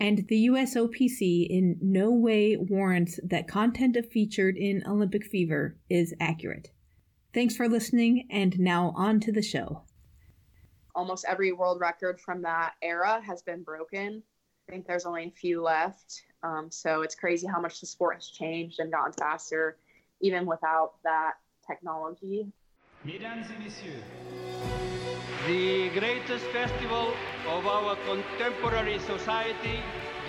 and the USOPC in no way warrants that content featured in Olympic Fever is accurate. Thanks for listening, and now on to the show. Almost every world record from that era has been broken. I think there's only a few left. Um, so it's crazy how much the sport has changed and gotten faster, even without that technology. Mesdames et messieurs, the greatest festival of our contemporary society,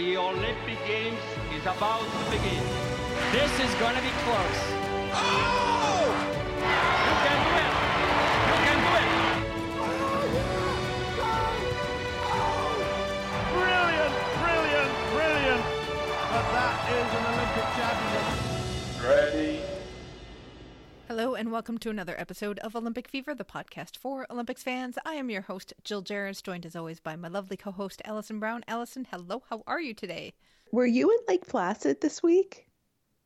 the Olympic Games, is about to begin. This is going to be close. Oh! You can do it! You can do it! Brilliant, brilliant, brilliant! But that is an Olympic champion. Ready. Hello, and welcome to another episode of Olympic Fever, the podcast for Olympics fans. I am your host, Jill Jaracz, joined as always by my lovely co host, Allison Brown. Allison, hello, how are you today? Were you in Lake Placid this week?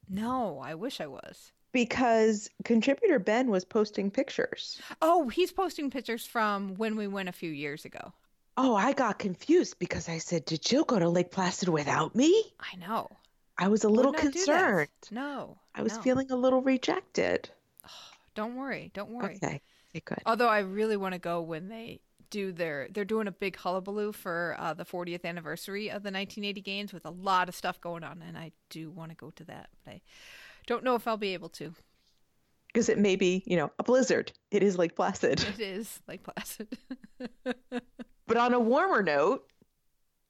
No, I wish I was. Because contributor Ben was posting pictures. Oh, he's posting pictures from when we went a few years ago. Oh, I got confused because I said, Did Jill go to Lake Placid without me? I know. I was a little concerned. No. I was no. feeling a little rejected. Don't worry. Don't worry. Okay. Okay, good. Although I really want to go when they do their they're doing a big hullabaloo for uh, the 40th anniversary of the 1980 games with a lot of stuff going on and I do want to go to that but I don't know if I'll be able to because it may be you know a blizzard it is Lake Placid it is Lake Placid but on a warmer note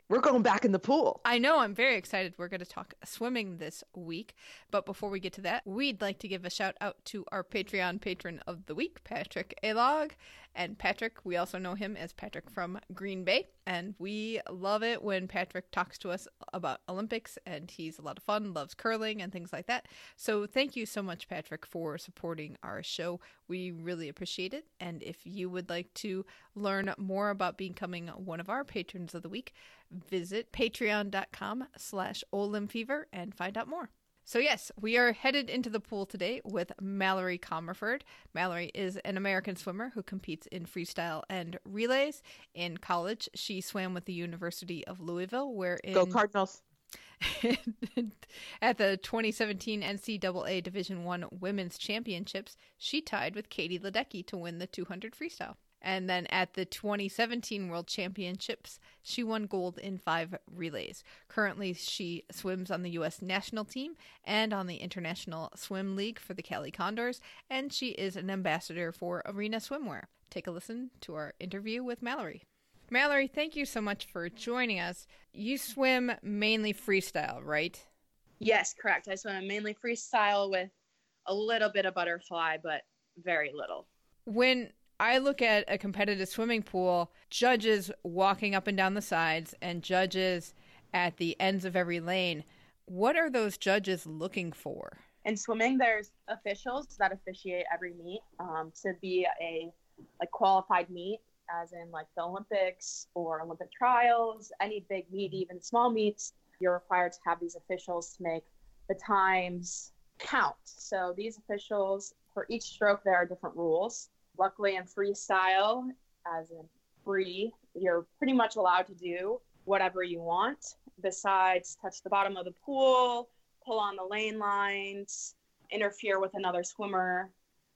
we're going back in the pool. I know. I'm very excited. We're going to talk swimming this week. But before we get to that, we'd like to give a shout out to our Patreon patron of the week, Patrick Alog. And Patrick, we also know him as Patrick from Green Bay. And we love it when Patrick talks to us about Olympics. And he's a lot of fun, loves curling and things like that. So thank you so much, Patrick, for supporting our show. We really appreciate it. And if you would like to learn more about becoming one of our patrons of the week, visit patreon.com slash olimfever and find out more. So yes, we are headed into the pool today with Mallory Comerford. Mallory is an American swimmer who competes in freestyle and relays. In college, she swam with the University of Louisville, where in Go Cardinals. At the 2017 NCAA Division One Women's Championships, she tied with Katie Ledecky to win the 200 freestyle. And then at the 2017 World Championships, she won gold in five relays. Currently, she swims on the U.S. national team and on the International Swim League for the Cali Condors, and she is an ambassador for Arena Swimwear. Take a listen to our interview with Mallory. Mallory, thank you so much for joining us. You swim mainly freestyle, right? Yes, correct. I swim mainly freestyle with a little bit of butterfly, but very little. When I look at a competitive swimming pool, judges walking up and down the sides and judges at the ends of every lane. What are those judges looking for? In swimming, there's officials that officiate every meet. Um, to be a like qualified meet, as in like the Olympics or Olympic trials, any big meet, even small meets, you're required to have these officials to make the times count. So these officials, for each stroke, there are different rules. Luckily, in freestyle, as in free, you're pretty much allowed to do whatever you want besides touch the bottom of the pool, pull on the lane lines, interfere with another swimmer.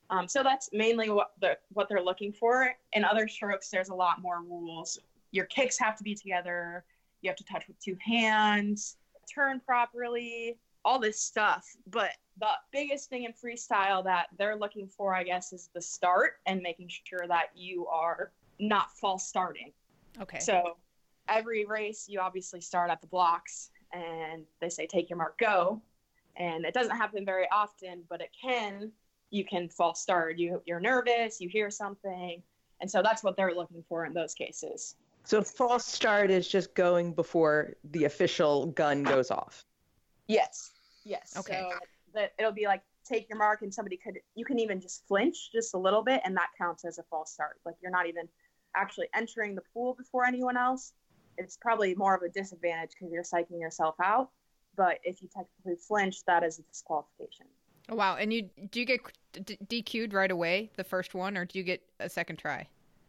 Um, so that's mainly what the what they're looking for. In other strokes, there's a lot more rules. Your kicks have to be together. You have to touch with two hands, turn properly, all this stuff. But the biggest thing in freestyle that they're looking for, I guess, is the start and making sure that you are not false starting. Okay. So every race, you obviously start at the blocks and they say, take your mark, go. And it doesn't happen very often, but it can. You can false start. You, you're nervous, you hear something. And so that's what they're looking for in those cases. So false start is just going before the official gun goes off. Yes. Yes. Okay. So that it'll be like take your mark and somebody could you can even just flinch just a little bit and that counts as a false start. Like you're not even actually entering the pool before anyone else. It's probably more of a disadvantage because you're psyching yourself out. But if you technically flinch, that is a disqualification. Oh, wow. And you do you get d- DQ'd right away, the first one, or do you get a second try?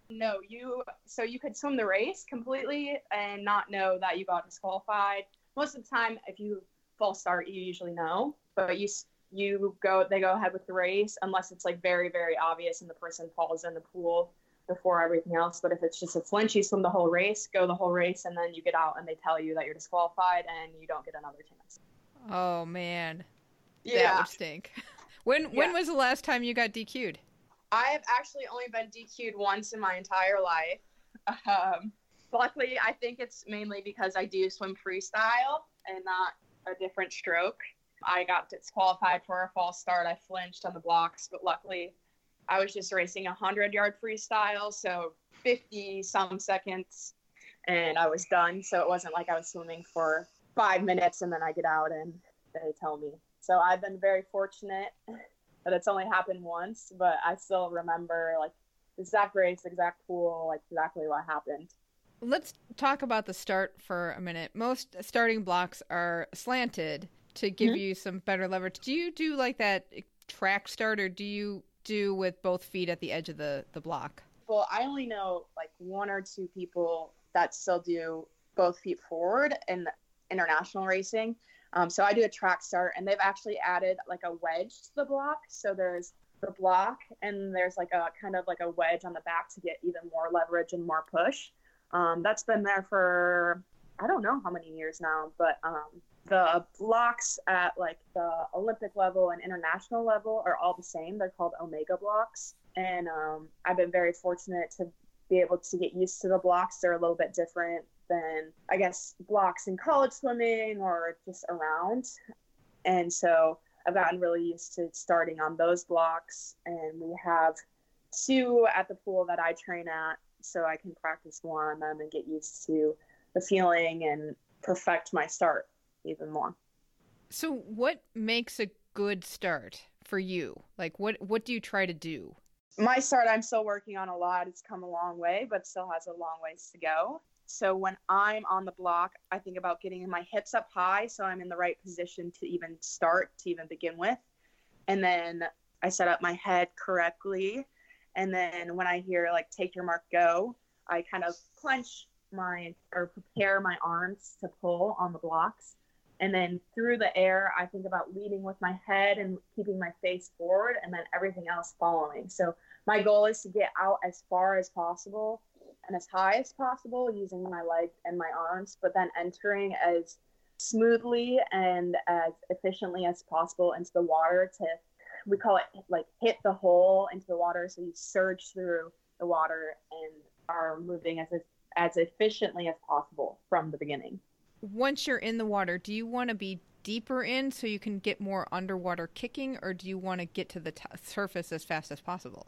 No, you so you could swim the race completely and not know that you got disqualified. Most of the time, if you false start, you usually know, but you you go they go ahead with the race unless it's like very very obvious and the person falls in the pool before everything else. But if it's just a flinch, you swim the whole race, go the whole race, and then you get out and they tell you that you're disqualified and you don't get another chance. Oh man, that Yeah, would stink. When when was the last time you got DQ'd? I have actually only been DQ'd once in my entire life. Um, luckily, I think it's mainly because I do swim freestyle and not a different stroke. I got disqualified for a false start. I flinched on the blocks, but luckily, I was just racing a 100 yard freestyle, so 50 some seconds, and I was done. So it wasn't like I was swimming for five minutes and then I get out and they tell me. So I've been very fortunate that it's only happened once, but I still remember like the exact race, exact pool, like exactly what happened. Let's talk about the start for a minute. Most starting blocks are slanted to give Mhm. you some better leverage. Do you do like that track start, or do you do with both feet at the edge of the the block? Well, I only know like one or two people that still do both feet forward in international racing. Um, so I do a track start, and they've actually added like a wedge to the block. So there's the block, and there's like a kind of like a wedge on the back to get even more leverage and more push. Um, that's been there for I don't know how many years now, but um, the blocks at like the Olympic level and international level are all the same. They're called Omega blocks, and um, I've been very fortunate to be able to get used to the blocks. They're a little bit different than I guess blocks in college swimming or just around, and so I've gotten really used to starting on those blocks. And we have two at the pool that I train at, so I can practice more on them and get used to the feeling and perfect my start even more. So, what makes a good start for you? Like, what what do you try to do? My start, I'm still working on a lot. It's come a long way, but still has a long ways to go. So when I'm on the block, I think about getting my hips up high so I'm in the right position to even start, to even begin with. And then I set up my head correctly. And then when I hear like take your mark, go, I kind of clench my or prepare my arms to pull on the blocks. And then through the air, I think about leading with my head and keeping my face forward, and then everything else following. So my goal is to get out as far as possible and as high as possible using my legs and my arms, but then entering as smoothly and as efficiently as possible into the water to we call it like hit the hole into the water so you surge through the water and are moving as as efficiently as possible from the beginning. Once you're in the water, do you want to be deeper in so you can get more underwater kicking, or do you want to get to the t- surface as fast as possible?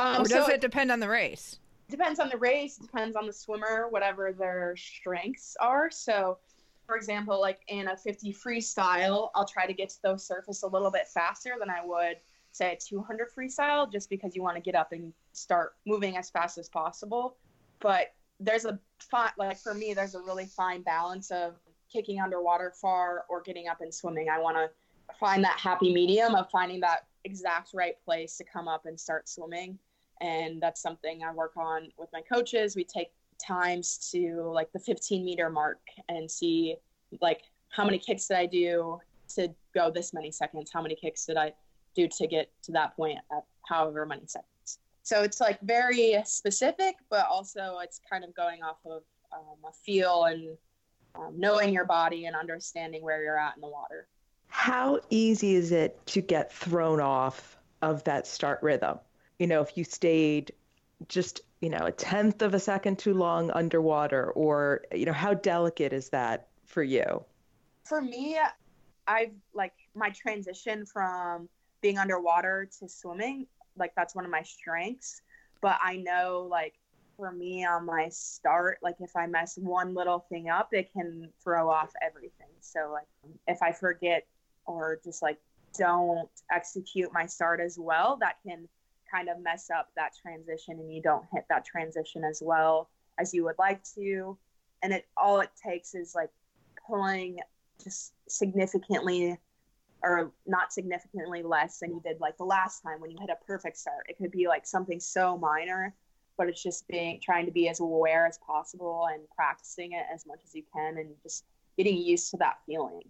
Um, or does so it depend on the race? depends on the race, depends on the swimmer, whatever their strengths are. So, for example, like in a 50 freestyle, I'll try to get to those surface a little bit faster than I would say a 200 freestyle, just because you want to get up and start moving as fast as possible. But there's a fine, like for me, there's a really fine balance of kicking underwater far or getting up and swimming. I want to find that happy medium of finding that exact right place to come up and start swimming and that's something I work on with my coaches. We take times to like the 15 meter mark and see like how many kicks did I do to go this many seconds? How many kicks did I do to get to that point at however many seconds? So it's like very specific, but also it's kind of going off of um, a feel and um, knowing your body and understanding where you're at in the water. how easy is it to get thrown off of that start rhythm? You know, if you stayed just, you know, a tenth of a second too long underwater, or, you know, how delicate is that for you? For me, I've like my transition from being underwater to swimming, like that's one of my strengths. But I know, like, for me on my start, like if I mess one little thing up, it can throw off everything. So, like, if I forget or just like don't execute my start as well, that can kind of mess up that transition and you don't hit that transition as well as you would like to. And it all it takes is like pulling just significantly or not significantly less than you did like the last time when you hit a perfect start. It could be like something so minor, but it's just being trying to be as aware as possible and practicing it as much as you can and just getting used to that feeling.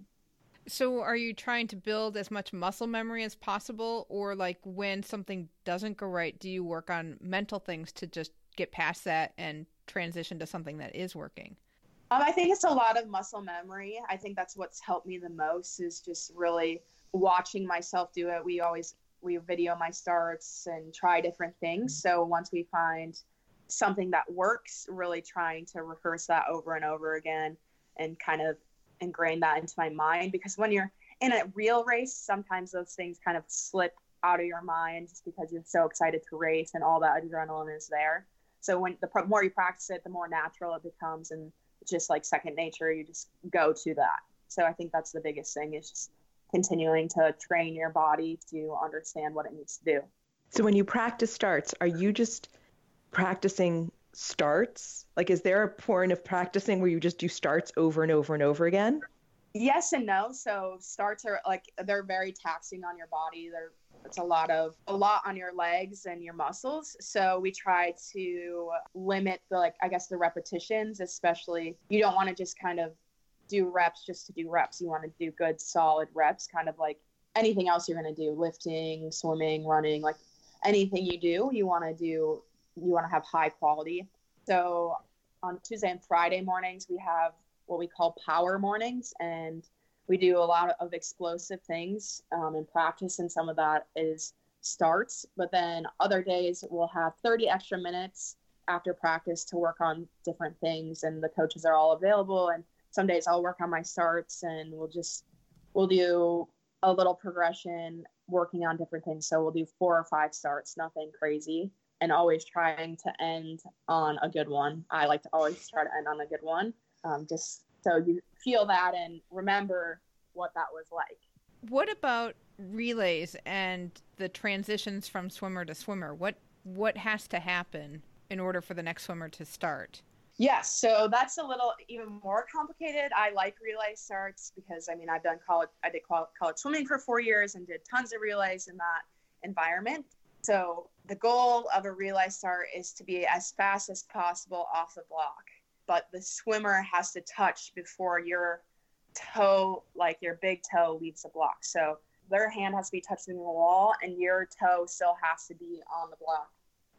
So, are you trying to build as much muscle memory as possible, or like when something doesn't go right, do you work on mental things to just get past that and transition to something that is working? Um, I think it's a lot of muscle memory. I think that's what's helped me the most is just really watching myself do it. We always we video my starts and try different things. So once we find something that works, really trying to rehearse that over and over again and kind of ingrain that into my mind because when you're in a real race, sometimes those things kind of slip out of your mind just because you're so excited to race and all that adrenaline is there. So when the more you practice it, the more natural it becomes and just like second nature. You just go to that. So I think that's the biggest thing is just continuing to train your body to understand what it needs to do. So when you practice starts, are you just practicing starts? Like, is there a point of practicing where you just do starts over and over and over again? Yes and no. So starts are like they're very taxing on your body. They're it's a lot of a lot on your legs and your muscles. So we try to limit the like I guess the repetitions, especially you don't want to just kind of do reps just to do reps. You want to do good solid reps, kind of like anything else you're going to do, lifting, swimming, running, like anything you do, you want to do you want to have high quality. So on Tuesday and Friday mornings, we have what we call power mornings, and we do a lot of explosive things um, in practice, and some of that is starts. But then other days, we'll have 30 extra minutes after practice to work on different things, and the coaches are all available. And some days I'll work on my starts, and we'll just we'll do a little progression working on different things. So we'll do four or five starts, nothing crazy and always trying to end on a good one. I like to always try to end on a good one, um, just so you feel that and remember what that was like. What about relays and the transitions from swimmer to swimmer? What what has to happen in order for the next swimmer to start? Yes, so that's a little even more complicated. I like relay starts because I mean I've done college I did college swimming for 4 years and did tons of relays in that environment. So the goal of a relay start is to be as fast as possible off the block, but the swimmer has to touch before your toe, like your big toe, leaves the block. So their hand has to be touching the wall, and your toe still has to be on the block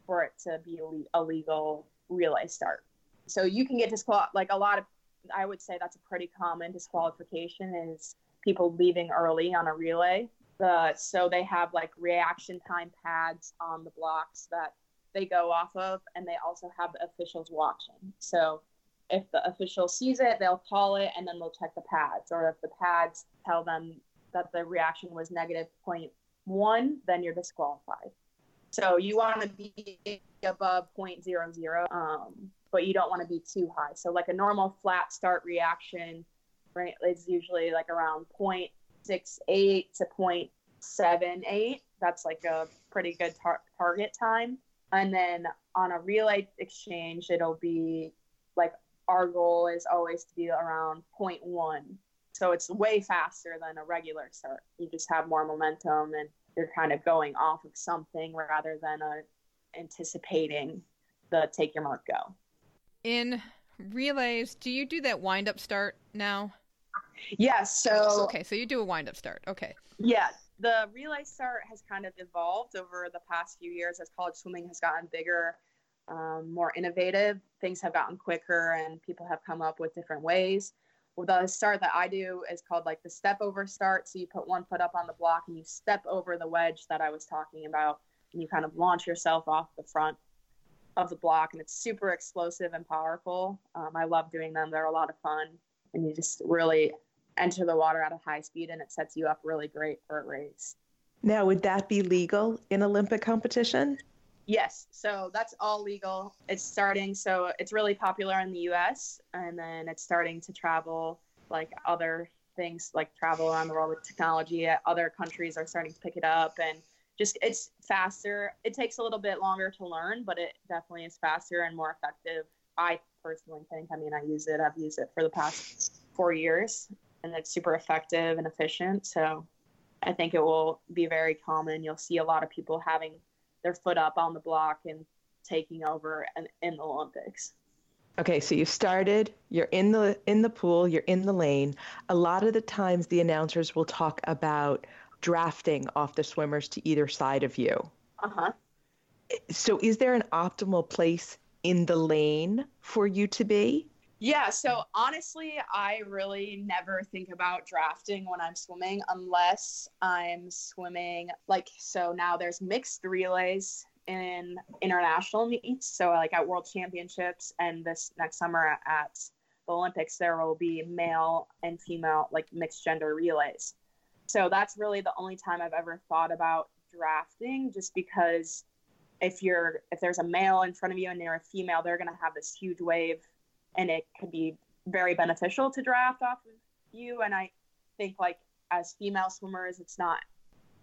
for it to be a legal relay start. So you can get disqualified. Like a lot of, I would say that's a pretty common disqualification is people leaving early on a relay the so they have like reaction time pads on the blocks that they go off of and they also have the officials watching. So if the official sees it they'll call it and then they'll check the pads. Or if the pads tell them that the reaction was negative one, then you're disqualified. So you want to be above 0.00 um, but you don't want to be too high. So like a normal flat start reaction right is usually like around 0. 0.68 to 0.78. That's like a pretty good tar- target time. And then on a relay exchange, it'll be like our goal is always to be around 0.1. So it's way faster than a regular start. You just have more momentum and you're kind of going off of something rather than a, anticipating the take your mark go. In relays, do you do that wind up start now? Yes. So okay, so you do a wind up start. Okay. Yeah, the relay start has kind of evolved over the past few years as college swimming has gotten bigger, um, more innovative. Things have gotten quicker, and people have come up with different ways. the start that I do is called like the step over start. So you put one foot up on the block and you step over the wedge that I was talking about, and you kind of launch yourself off the front of the block, and it's super explosive and powerful. Um, I love doing them; they're a lot of fun, and you just really enter the water at a high speed, and it sets you up really great for a race. Now, would that be legal in Olympic competition? Yes, so that's all legal. It's starting, so it's really popular in the US, and then it's starting to travel like other things like travel around the world with technology. Other countries are starting to pick it up, and just it's faster. It takes a little bit longer to learn, but it definitely is faster and more effective. I personally think. I mean, I use it, I've used it for the past four years, and it's super effective and efficient. So I think it will be very common. You'll see a lot of people having their foot up on the block and taking over in, in the Olympics. Okay, so you started, you're in the in the pool, you're in the lane. A lot of the times the announcers will talk about drafting off the swimmers to either side of you. Uh-huh. So is there an optimal place in the lane for you to be? Yeah, so honestly, I really never think about drafting when I'm swimming unless I'm swimming like so now there's mixed relays in international meets, so like at World Championships and this next summer at the Olympics there will be male and female like mixed gender relays. So that's really the only time I've ever thought about drafting just because if you're if there's a male in front of you and you're a female, they're going to have this huge wave and it can be very beneficial to draft off of you. And I think like as female swimmers, it's not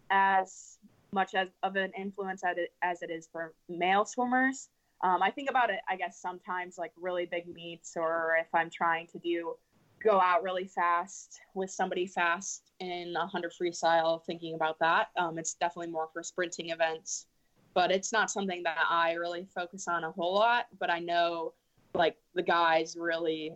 as much as of an influence as it, as it is for male swimmers. Um, I think about it, I guess, sometimes like really big meets, or if I'm trying to do go out really fast with somebody fast in a 100 freestyle, thinking about that. Um, it's definitely more for sprinting events, but it's not something that I really focus on a whole lot. But I know like the guys really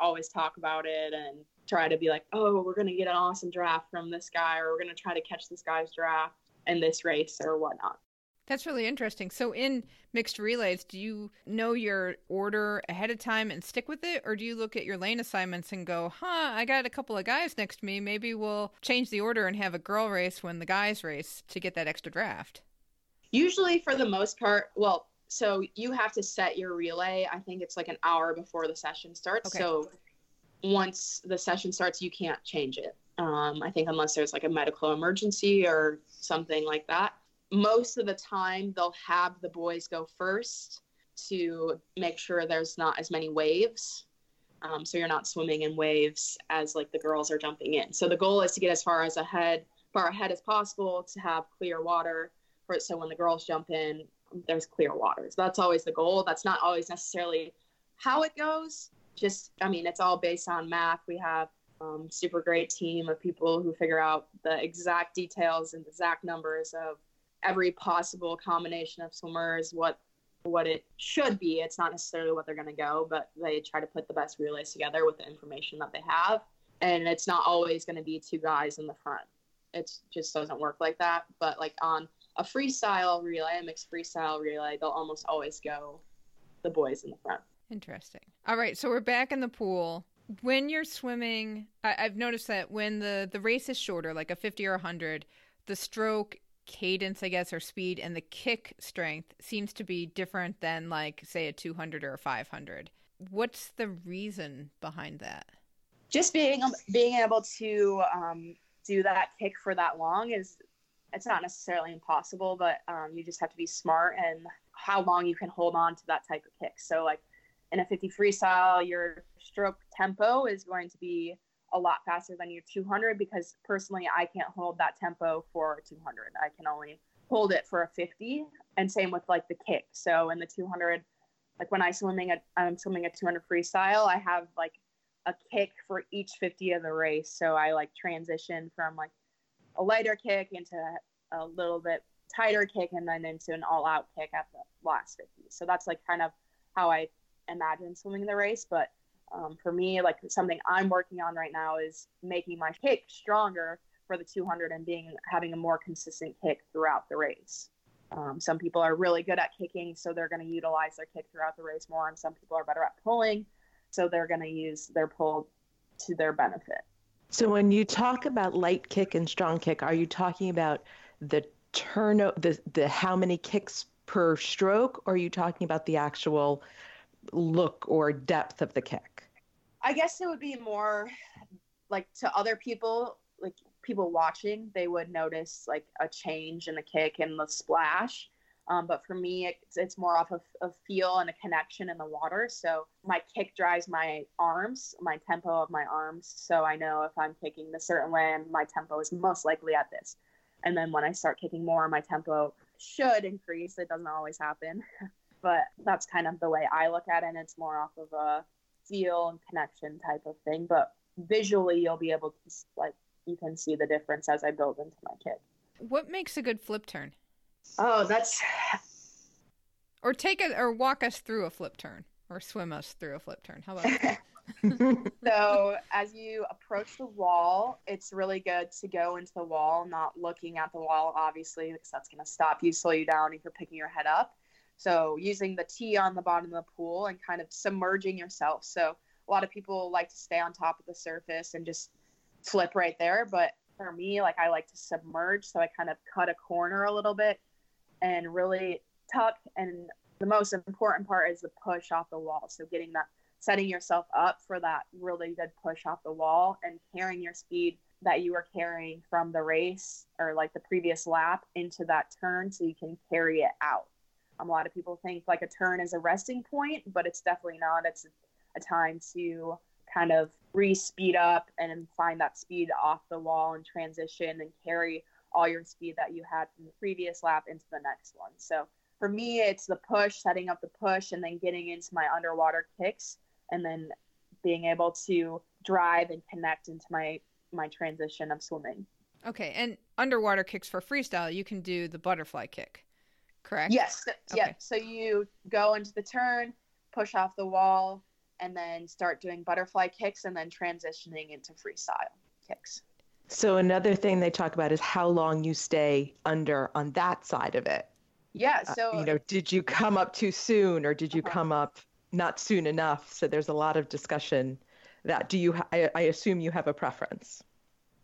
always talk about it and try to be like, oh, we're going to get an awesome draft from this guy, or we're going to try to catch this guy's draft in this race or whatnot. That's really interesting. So, in mixed relays, do you know your order ahead of time and stick with it? Or do you look at your lane assignments and go, huh, I got a couple of guys next to me. Maybe we'll change the order and have a girl race when the guys race to get that extra draft? Usually, for the most part, well, so you have to set your relay. I think it's like an hour before the session starts. Okay. So once the session starts, you can't change it. Um, I think unless there's like a medical emergency or something like that. Most of the time, they'll have the boys go first to make sure there's not as many waves. Um, so you're not swimming in waves as like the girls are jumping in. So the goal is to get as far as ahead, far ahead as possible to have clear water for so when the girls jump in, there's clear waters. That's always the goal. That's not always necessarily how it goes. Just, I mean, it's all based on math. We have um, super great team of people who figure out the exact details and exact numbers of every possible combination of swimmers, what what it should be. It's not necessarily what they're going to go, but they try to put the best relays together with the information that they have. And it's not always going to be two guys in the front. It just doesn't work like that. But like on a freestyle relay, a mixed freestyle relay, they'll almost always go the boys in the front. Interesting. All right, so we're back in the pool. When you're swimming, I- have noticed that when the the race is shorter, like a 50 or 100, the stroke cadence, I guess, or speed and the kick strength seems to be different than like say a 200 or a 500. What's the reason behind that? Just being being able to um, do that kick for that long is it's not necessarily impossible, but um, you just have to be smart and how long you can hold on to that type of kick. So, like in a 50 freestyle, your stroke tempo is going to be a lot faster than your 200 because personally, I can't hold that tempo for 200. I can only hold it for a 50, and same with like the kick. So, in the 200, like when I swimming I'm swimming a 200 freestyle, I have like a kick for each 50 of the race. So I like transition from like a lighter kick into a little bit tighter kick and then into an all out kick at the last 50. So that's like kind of how I imagine swimming the race. But um, for me, like something I'm working on right now is making my kick stronger for the 200 and being having a more consistent kick throughout the race. Um, some people are really good at kicking, so they're going to utilize their kick throughout the race more, and some people are better at pulling, so they're going to use their pull to their benefit. So when you talk about light kick and strong kick, are you talking about the turn the the how many kicks per stroke or are you talking about the actual look or depth of the kick? I guess it would be more like to other people, like people watching, they would notice like a change in the kick and the splash. Um, but for me, it's, it's more off of, of feel and a connection in the water. So my kick drives my arms, my tempo of my arms. So I know if I'm kicking the certain way, my tempo is most likely at this. And then when I start kicking more, my tempo should increase. It doesn't always happen, but that's kind of the way I look at it. And it's more off of a feel and connection type of thing. But visually, you'll be able to like you can see the difference as I build into my kick. What makes a good flip turn? Oh, that's or take it or walk us through a flip turn or swim us through a flip turn. How about that? so as you approach the wall, it's really good to go into the wall, not looking at the wall, obviously, because that's going to stop you, slow you down if you're picking your head up. So using the T on the bottom of the pool and kind of submerging yourself. So a lot of people like to stay on top of the surface and just flip right there. But for me, like I like to submerge. So I kind of cut a corner a little bit and really tuck. And the most important part is the push off the wall. So getting that, setting yourself up for that really good push off the wall and carrying your speed that you were carrying from the race or like the previous lap into that turn so you can carry it out. Um, a lot of people think like a turn is a resting point, but it's definitely not. It's a time to kind of re-speed up and find that speed off the wall and transition and carry all your speed that you had from the previous lap into the next one. So for me, it's the push, setting up the push, and then getting into my underwater kicks, and then being able to drive and connect into my my transition of swimming. Okay, and underwater kicks for freestyle, you can do the butterfly kick correct? Yes. Okay. Yeah. So you go into the turn, push off the wall, and then start doing butterfly kicks and then transitioning into freestyle kicks. So another thing they talk about is how long you stay under on that side of it. Yeah. Uh, so uh, you know, did you come up too soon or did you uh-huh. come up not soon enough? So there's a lot of discussion. That do you? Ha- I, I assume you have a preference.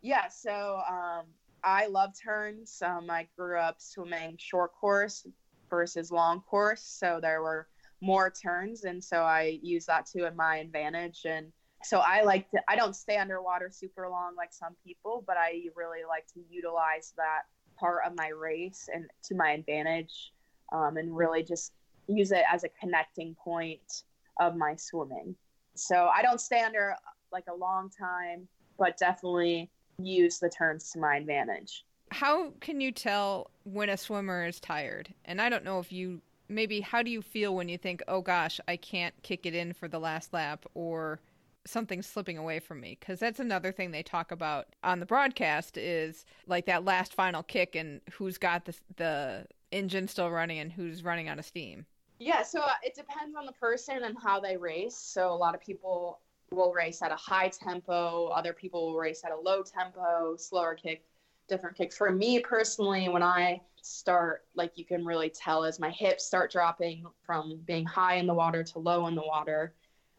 Yeah. So um, I love turns. Um, I grew up swimming short course versus long course, so there were more turns, and so I use that to my advantage. And so I like to. I don't stay underwater super long like some people, but I really like to utilize that part of my race and to my advantage, um, and really just use it as a connecting point of my swimming. So I don't stay under like a long time, but definitely use the turns to my advantage. How can you tell when a swimmer is tired? And I don't know if you maybe how do you feel when you think, "Oh gosh, I can't kick it in for the last lap," or something's slipping away from me because that's another thing they talk about on the broadcast is like that last final kick and who's got the the engine still running and who's running out of steam. Yeah, so uh, it depends on the person and how they race. So a lot of people will race at a high tempo, other people will race at a low tempo, slower kick, different kicks. For me personally, when I start, like you can really tell as my hips start dropping from being high in the water to low in the water.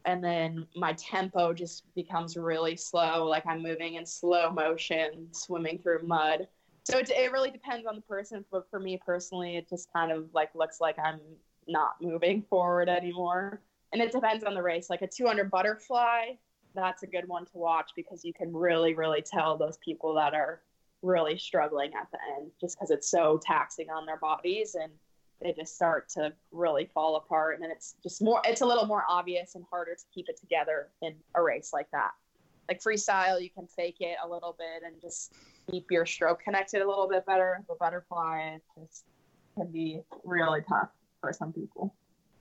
And then my tempo just becomes really slow, like I'm moving in slow motion, swimming through mud. So it, it really depends on the person. But for me personally, it just kind of like looks like I'm not moving forward anymore and it depends on the race. Like a 200 butterfly, that's a good one to watch because you can really, really tell those people that are really struggling at the end just because it's so taxing on their bodies and they just start to really fall apart. And it's just more, it's a little more obvious and harder to keep it together in a race like that. Like freestyle, you can fake it a little bit and just keep your stroke connected a little bit better. The butterfly, just can be really tough for some people.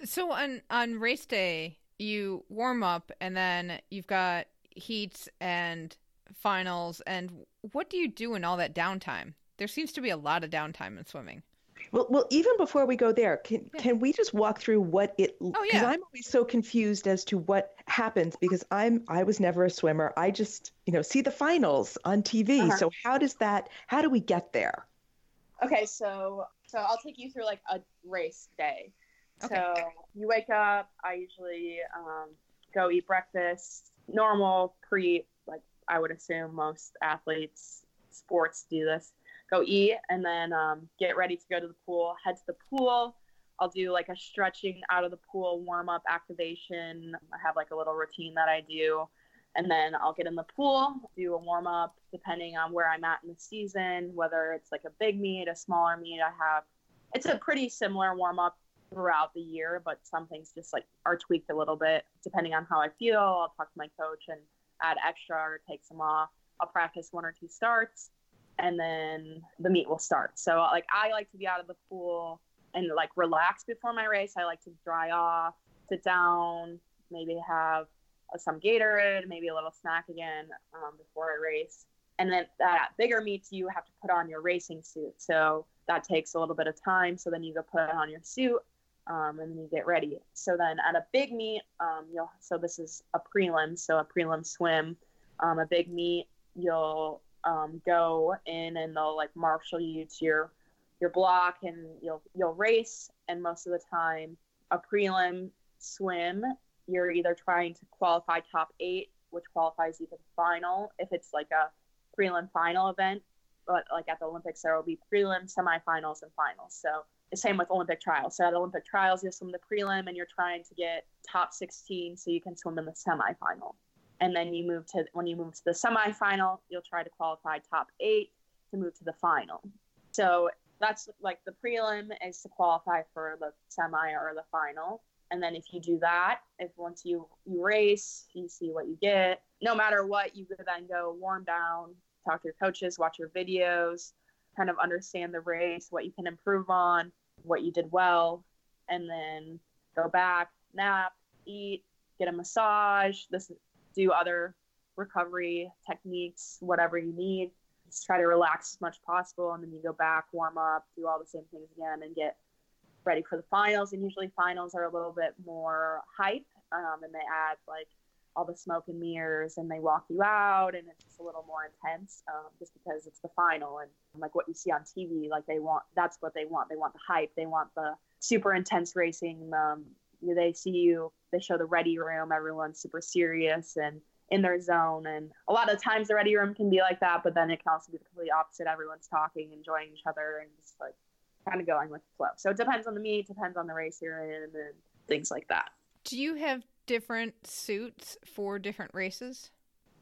So on on race day, you warm up and then you've got heats and finals and what do you do in all that downtime? There seems to be a lot of downtime in swimming. Well, well, even before we go there, can yeah. can we just walk through what it? Because oh, yeah. I'm always so confused as to what happens because I'm I was never a swimmer. I just you know see the finals on TV. Uh-huh. So how does that? How do we get there? Okay, so so I'll take you through like a race day. Okay. So you wake up. I usually um, go eat breakfast, normal pre like I would assume most athletes sports do this. Go eat and then um, get ready to go to the pool. Head to the pool. I'll do like a stretching out of the pool warm up activation. I have like a little routine that I do. And then I'll get in the pool, do a warm up depending on where I'm at in the season, whether it's like a big meet, a smaller meet. I have it's a pretty similar warm up throughout the year, but some things just like are tweaked a little bit depending on how I feel. I'll talk to my coach and add extra or take some off. I'll practice one or two starts and then the meet will start. So like I like to be out of the pool and like relax before my race. I like to dry off, sit down, maybe have some Gatorade, maybe a little snack again um, before I race. And then at bigger meets, you have to put on your racing suit. So that takes a little bit of time. So then you go put on your suit um, and then you get ready. So then at a big meet, um, you'll so this is a prelim, so a prelim swim, um, a big meet, you'll um, go in and they'll like marshal you to your your block and you'll you'll race. And most of the time, a prelim swim, you're either trying to qualify top eight, which qualifies you to the final. If it's like a prelim final event, but like at the Olympics, there will be prelim, semifinals, and finals. So the same with Olympic trials. So at Olympic trials, you swim the prelim and you're trying to get top 16 so you can swim in the semifinal. And then you move to when you move to the semifinal, you'll try to qualify top eight to move to the final. So that's like the prelim is to qualify for the semi or the final. And then if you do that, if once you you race, you see what you get. No matter what, you go then go warm down, talk to your coaches, watch your videos, kind of understand the race, what you can improve on, what you did well, and then go back, nap, eat, get a massage, this do other recovery techniques, whatever you need. Just try to relax as much as possible, and then you go back, warm up, do all the same things again, and get ready for the finals. And usually finals are a little bit more hype, um, and they add like all the smoke and mirrors and they walk you out and it's just a little more intense um, just because it's the final and like what you see on tv like they want that's what they want they want the hype they want the super intense racing um, they see you they show the ready room everyone's super serious and in their zone and a lot of times the ready room can be like that but then it can also be the complete opposite everyone's talking enjoying each other and just like kind of going with the flow so it depends on the meet depends on the race you're in and things like that do you have different suits for different races?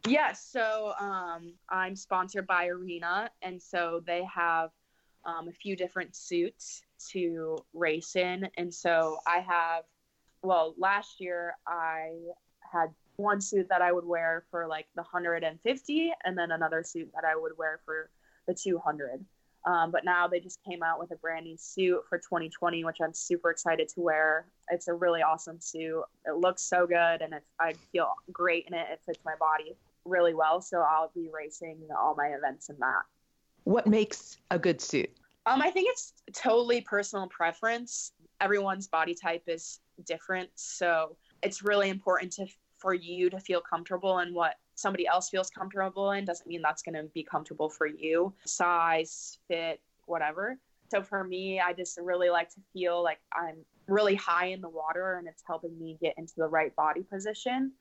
Yes. So um, I'm sponsored by Arena, and so they have um, a few different suits to race in. And so I have, well, last year I had one suit that I would wear for like the 150, and then another suit that I would wear for the 200. Um, but now they just came out with a brand new suit for 2020, which I'm super excited to wear. It's a really awesome suit. It looks so good, and I feel great in it. It fits my body really well, so I'll be racing all my events in that. What makes a good suit? Um, I think it's totally personal preference. Everyone's body type is different, so it's really important to for you to feel comfortable in what somebody else feels comfortable in doesn't mean that's going to be comfortable for you. Size, fit, whatever. So for me, I just really like to feel like I'm really high in the water and it's helping me get into the right body position.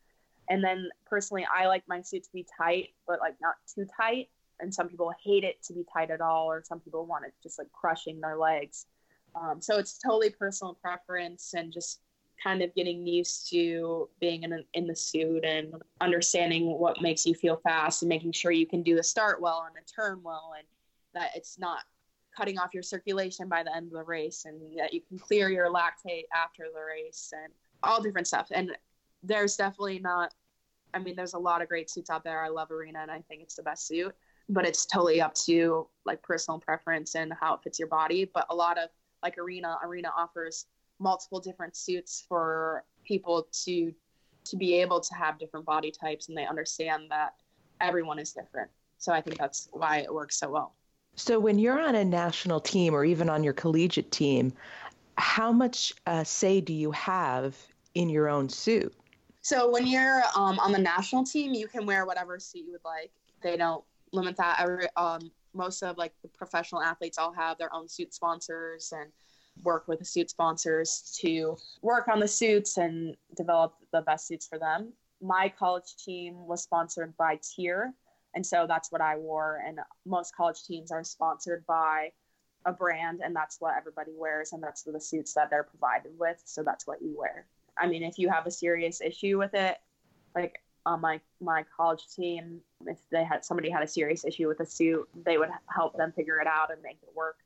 And then personally, I like my suit to be tight, but like not too tight. And some people hate it to be tight at all, or some people want it just like crushing their legs. Um, so it's totally personal preference and just kind of getting used to being in, a, in the suit and understanding what makes you feel fast and making sure you can do the start well and the turn well and that it's not cutting off your circulation by the end of the race and that you can clear your lactate after the race and all different stuff. And there's definitely not i mean there's a lot of great suits out there. I love arena and i think it's the best suit but it's totally up to like personal preference and how it fits your body. But a lot of like arena arena offers multiple different suits for people to to be able to have different body types and they understand that everyone is different. So I think that's why it works so well. So when you're on a national team or even on your collegiate team, how much uh, say do you have in your own suit? So when you're um, on the national team, you can wear whatever suit you would like. They don't limit that. Every, um, most of like the professional athletes all have their own suit sponsors and work with the suit sponsors to work on the suits and develop the best suits for them. my college team was sponsored by TYR, and so that's what I wore. And most college teams are sponsored by a brand, and that's what everybody wears, and that's the suits that they're provided with. So that's what you wear. I mean, if you have a serious issue with it, like on my my college team, if they had somebody had a serious issue with a suit, they would help them figure it out and make it work.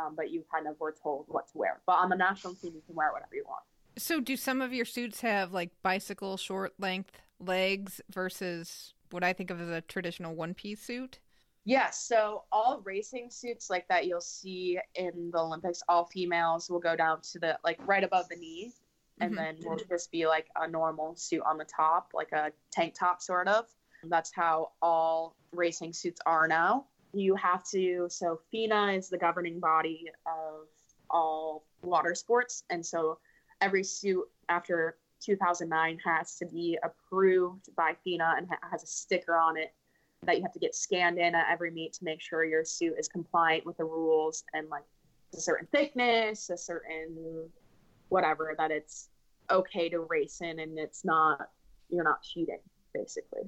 Um, but you kind of were told what to wear. But on the national team, you can wear whatever you want. So, do some of your suits have like bicycle short length legs versus what I think of as a traditional one piece suit? Yes. So, all racing suits like that you'll see in the Olympics, all females will go down to the like right above the knee. And Mhm. then will just be like a normal suit on the top, like a tank top, sort of. That's how all racing suits are now. You have to, so FINA is the governing body of all water sports. And so every suit after 2009 has to be approved by FINA and has a sticker on it that you have to get scanned in at every meet to make sure your suit is compliant with the rules and like a certain thickness, a certain whatever, that it's okay to race in and it's not, you're not cheating, basically.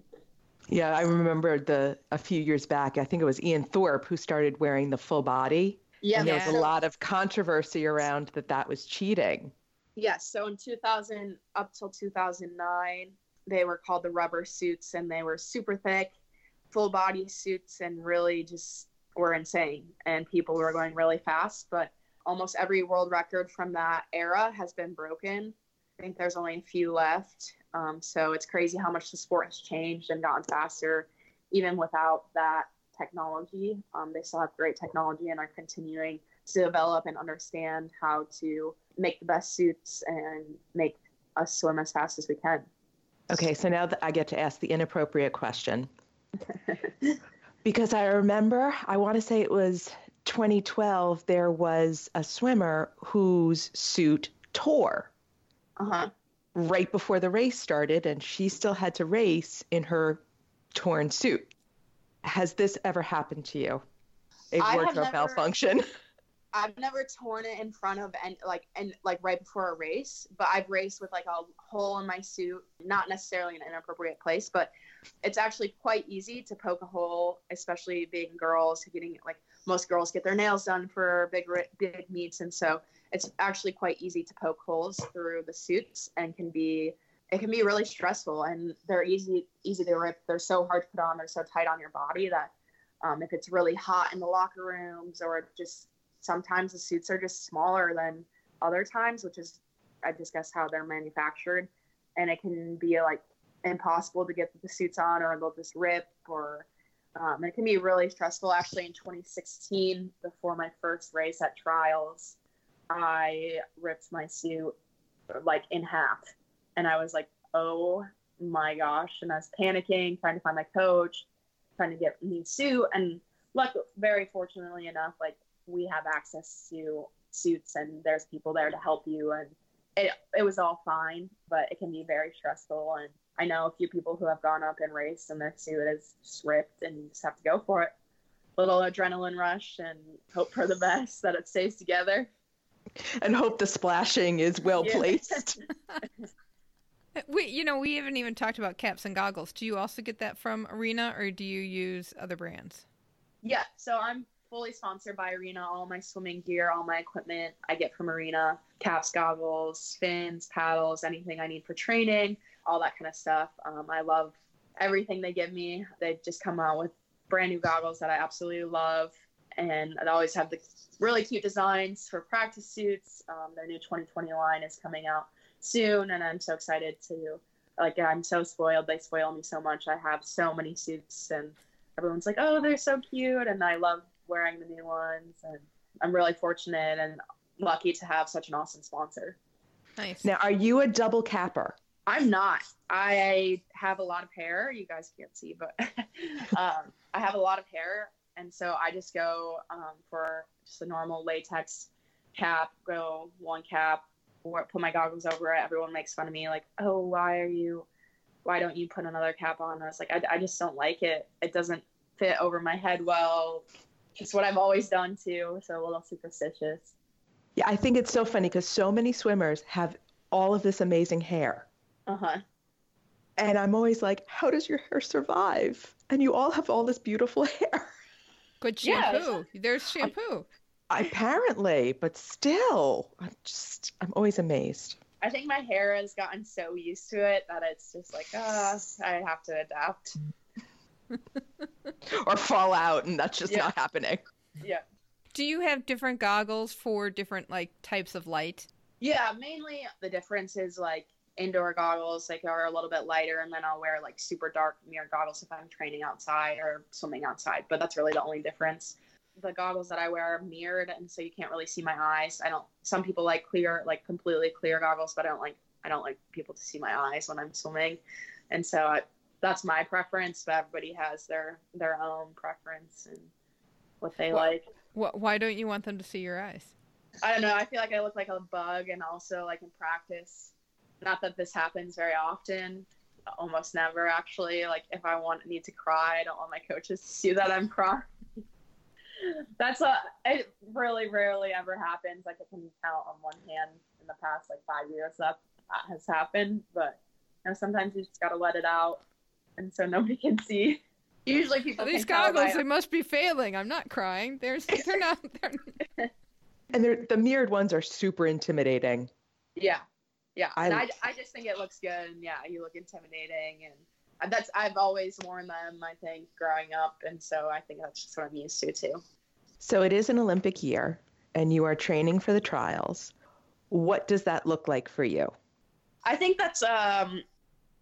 Yeah, I remember the a few years back. I think it was Ian Thorpe who started wearing the full body, Yeah, and there was a lot of controversy around that that was cheating. Yes. So in 2000 up till 2009, they were called the rubber suits and they were super thick, full body suits and really just were insane. And people were going really fast. But almost every world record from that era has been broken. I think there's only a few left. Um, so it's crazy how much the sport has changed and gotten faster, even without that technology. Um, they still have great technology and are continuing to develop and understand how to make the best suits and make us swim as fast as we can. Okay, so now that I get to ask the inappropriate question. because I remember, I want to say it was 2012, there was a swimmer whose suit tore Uh huh. right before the race started, and she still had to race in her torn suit. Has this ever happened to you? A I wardrobe never- malfunction? I've never torn it in front of and like and like right before a race, but I've raced with like a hole in my suit, not necessarily in an inappropriate place, but it's actually quite easy to poke a hole, especially being girls getting like most girls get their nails done for big big meets, and so it's actually quite easy to poke holes through the suits and can be it can be really stressful and they're easy easy to rip. They're so hard to put on. They're so tight on your body that um, if it's really hot in the locker rooms or just sometimes the suits are just smaller than other times, which is I guess how they're manufactured, and it can be like impossible to get the suits on, or they'll just rip, or um, it can be really stressful. Actually, in 2016, before my first race at trials, I ripped my suit like in half, and I was like, oh my gosh, and I was panicking, trying to find my coach, trying to get a new suit, and luck very fortunately enough, like we have access to suits and there's people there to help you. And it, it was all fine but it can be very stressful. And i know a few people who have gone up and raced and their suit is just ripped and you just have to go for it little adrenaline rush and hope for the best that it stays together and hope the splashing is well Yeah. placed. We, you know, we haven't even talked about caps and goggles. Do you also get that from Arena, or do you use other brands? Yeah, so I'm fully sponsored by Arena. All my swimming gear, all my equipment I get from Arena caps, goggles, fins, paddles, anything I need for training, all that kind of stuff. Um, I love everything they give me. They just come out with brand new goggles that I absolutely love. And I always have the really cute designs for practice suits. Um, their new 2020 line is coming out soon, and I'm so excited to. Like I'm so spoiled. They spoil me so much. I have so many suits, and everyone's like, "Oh, they're so cute," and I love wearing the new ones. And I'm really fortunate and lucky to have such an awesome sponsor. Nice. Now, are you a double capper? I'm not. I have a lot of hair. You guys can't see, but um, I have a lot of hair, and so I just go um, for just a normal latex cap. Go one cap, put my goggles over it. Everyone makes fun of me, like, "Oh, why are you? Why don't you put another cap on?" I was like, I, I just don't like it. It doesn't fit over my head well. It's what I've always done too, so a little superstitious. Yeah, I think it's so funny because so many swimmers have all of this amazing hair. Uh huh. And I'm always like, how does your hair survive? And you all have all this beautiful hair. Good Yeah. shampoo. There's shampoo. Apparently, but still, I'm just, I'm always amazed. I think my hair has gotten so used to it that it's just like, ah, I have to adapt. Or fall out, and that's just Yeah. not happening. Yeah. Do you have different goggles for different like types of light? Yeah, mainly the difference is like indoor goggles like are a little bit lighter and then I'll wear like super dark mirror goggles if I'm training outside or swimming outside, but that's really the only difference. The goggles that I wear are mirrored and so you can't really see my eyes. I don't some people like clear like completely clear goggles, but I don't like I don't like people to see my eyes when I'm swimming. And so I, that's my preference, but everybody has their their own preference and what they Well- like. Wh- Why don't you want them to see your eyes? I don't know. I feel like I look like a bug, and also like in practice. Not that this happens very often, almost never actually. Like if I want need to cry, I don't want my coaches to see that I'm crying. That's a it really rarely ever happens. Like I can count on one hand in the past like five years that that has happened. But you know, sometimes you just gotta let it out, and so nobody can see. Usually people These can tell by- goggles, they must be failing. I'm not crying. There's, they're not. They're, And they're, the mirrored ones are super intimidating. Yeah, yeah. I- and I, I just think it looks good, and yeah, you look intimidating, and that's I've always worn them. I think growing up, and so I think that's just what I'm used to too. So it is an Olympic year, and you are training for the trials. What does that look like for you? I think that's um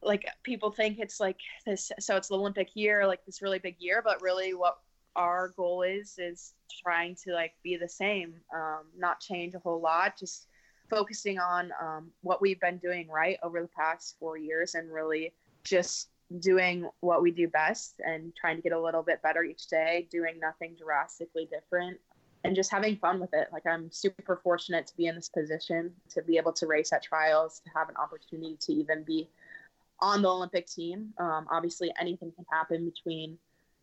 like people think it's like this so it's the Olympic year, like this really big year, but really what our goal is is trying to like be the same, um, not change a whole lot, just focusing on um, what we've been doing right over the past four years and really just doing what we do best and trying to get a little bit better each day, doing nothing drastically different and just having fun with it. Like I'm super fortunate to be in this position, to be able to race at trials, to have an opportunity to even be on the Olympic team. Um, obviously, anything can happen between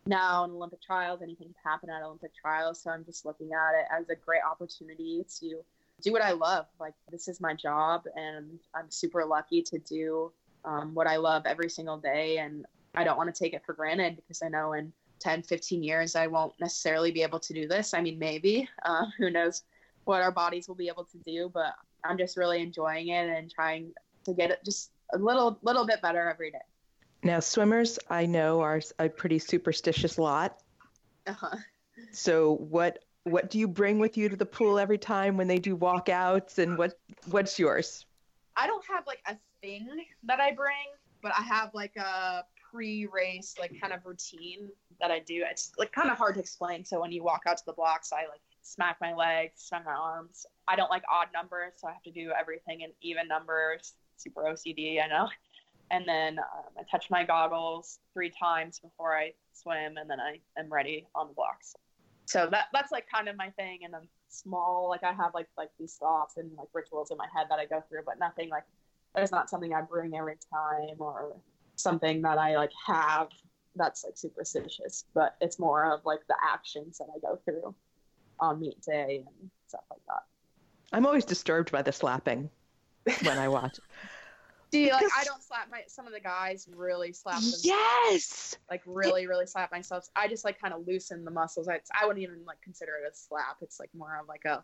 now and Olympic trials. Anything can happen at Olympic trials. So I'm just looking at it as a great opportunity to do what I love. Like this is my job, and I'm super lucky to do um, what I love every single day. And I don't want to take it for granted because I know in 10, 15 years, I won't necessarily be able to do this. I mean, maybe, uh, who knows what our bodies will be able to do, but I'm just really enjoying it and trying to get it just a little, little bit better every day. Now, swimmers, I know, are a pretty superstitious lot. Uh-huh. So, what what do you bring with you to the pool every time when they do walkouts, and what what's yours? I don't have like a thing that I bring, but I have like a pre-race like kind of routine that I do. It's like kind of hard to explain. So when you walk out to the blocks, I like smack my legs, smack my arms. I don't like odd numbers, so I have to do everything in even numbers. Super OCD, I know. And then um, I touch my goggles three times before I swim, and then I am ready on the blocks. So that that's like kind of my thing, and I'm small. Like I have like like these thoughts and like rituals in my head that I go through, but nothing like there's not something I bring every time or something that I like have that's like superstitious. But it's more of like the actions that I go through on meet day and stuff like that. I'm always disturbed by the slapping when I watch. You like? I don't slap my. Some of the guys really slap them. yes. Like really, really slap myself. I just like kind of loosen the muscles. I, I wouldn't even like consider it a slap. It's like more of like a,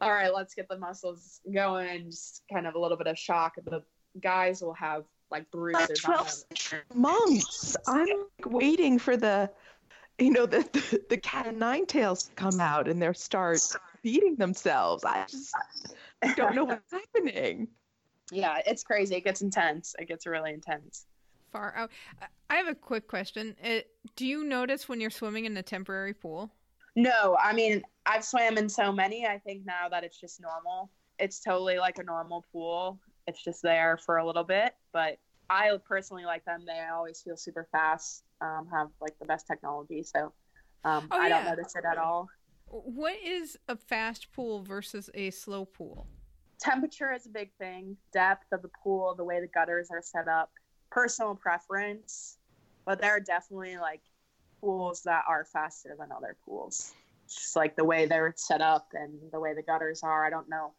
all right, let's get the muscles going. Just kind of a little bit of shock. The guys will have like Like bruises. on 12 them. months. I'm like, waiting for the, you know, the, the the cat and nine tails to come out and they start beating themselves. I just I don't know what's happening. Yeah, it's crazy. It gets intense. It gets really intense. far out. I- have a quick question. It, do you notice when you're swimming in a temporary pool? No, I mean, I've swam in so many. I think now that it's just normal. It's totally like a normal pool. It's just there for a little bit, but I personally like them. They always feel super fast, um, have like the best technology. So um, Oh, I don't notice it at all. What is a fast pool versus a slow pool? Temperature is a big thing, depth of the pool, the way the gutters are set up, personal preference. But there are definitely like pools that are faster than other pools. Just like the way they're set up and the way the gutters are. I don't know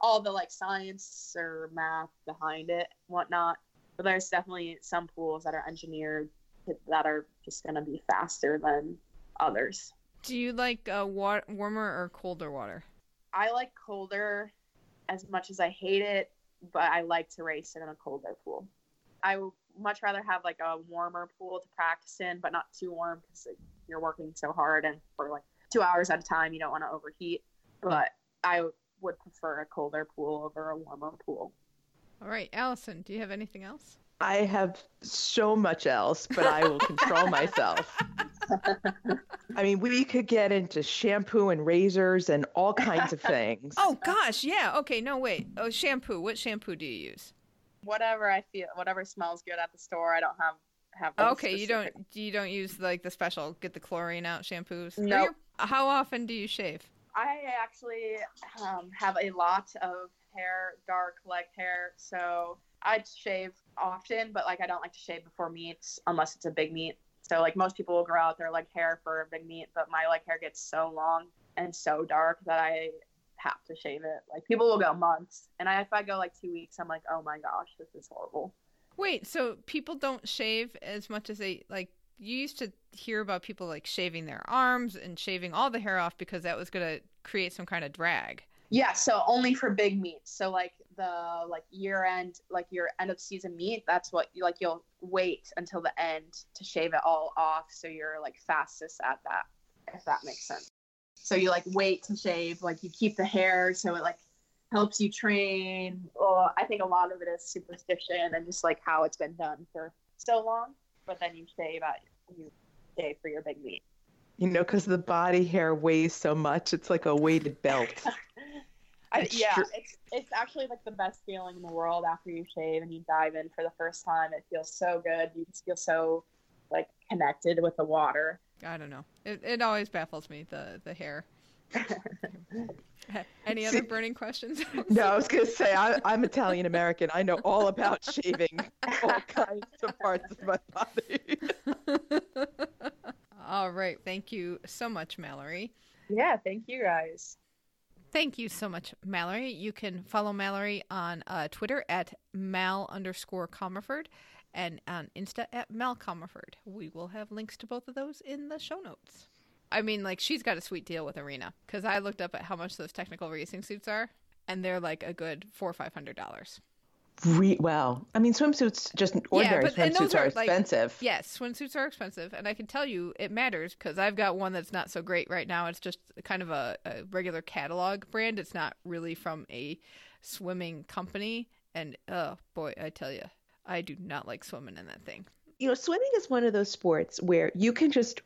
all the like science or math behind it, whatnot. but there's definitely some pools that are engineered that are just going to be faster than others. Do you like uh, wa- warmer or colder water? I like colder as much as I hate it, but I like to race in a colder pool. I would much rather have like a warmer pool to practice in, but not too warm because you're working so hard and for like two hours at a time, you don't want to overheat. But I would prefer a colder pool over a warmer pool. All right, Allison, do you have anything else? I have so much else, but I will control myself. I mean, we could get into shampoo and razors and all kinds of things. Oh gosh, yeah. Okay, no wait. Oh, shampoo. What shampoo do you use? Whatever I feel, whatever smells good at the store. I don't have have. Okay, you don't you don't use like the special get the chlorine out shampoos. No. Nope. How often do you shave? I actually um, have a lot of hair, dark leg hair, so I shave often, but like I don't like to shave before meets unless it's a big meet. So like most people will grow out their leg hair for big meet, but my leg hair gets so long and so dark that I have to shave it. Like people will go months, and I, if I go like two weeks, I'm like, oh my gosh, this is horrible. Wait, so people don't shave as much as they like. You used to hear about people like shaving their arms and shaving all the hair off because that was going to create some kind of drag. Yeah, so only for big meets. So like the like year end, like your end of season meet, that's what you like you'll wait until the end to shave it all off so you're like fastest at that, if that makes sense. So you like wait to shave, like you keep the hair so it like helps you train. Well, I think a lot of it is superstition and just like how it's been done for so long. But then you shave at you shave for your big meet. You know, because the body hair weighs so much, it's like a weighted belt. I, It's yeah, it's it's actually like the best feeling in the world after you shave and you dive in for the first time. It feels so good. You just feel so like connected with the water. I don't know. It it always baffles me the the hair. Any other burning questions? No, I was going to say, I, I'm Italian American. I know all about shaving all kinds of parts of my body. All right. Thank you so much, Mallory. Yeah, thank you guys. Thank you so much, Mallory. You can follow Mallory on uh, Twitter at mal underscore Comerford and on Insta at Mal Comerford. We will have links to both of those in the show notes. I mean, like, she's got a sweet deal with Arena because I looked up at how much those technical racing suits are, and they're like a good four or five hundred dollars. Re- well, I mean, swimsuits, just ordinary but- swimsuits, are, are, like- expensive. Yes, swimsuits are expensive, and I can tell you it matters because I've got one that's not so great right now. It's just kind of a, a regular catalog brand. It's not really from a swimming company, and oh boy, I tell you, I do not like swimming in that thing. you know, swimming is one of those sports where you can just.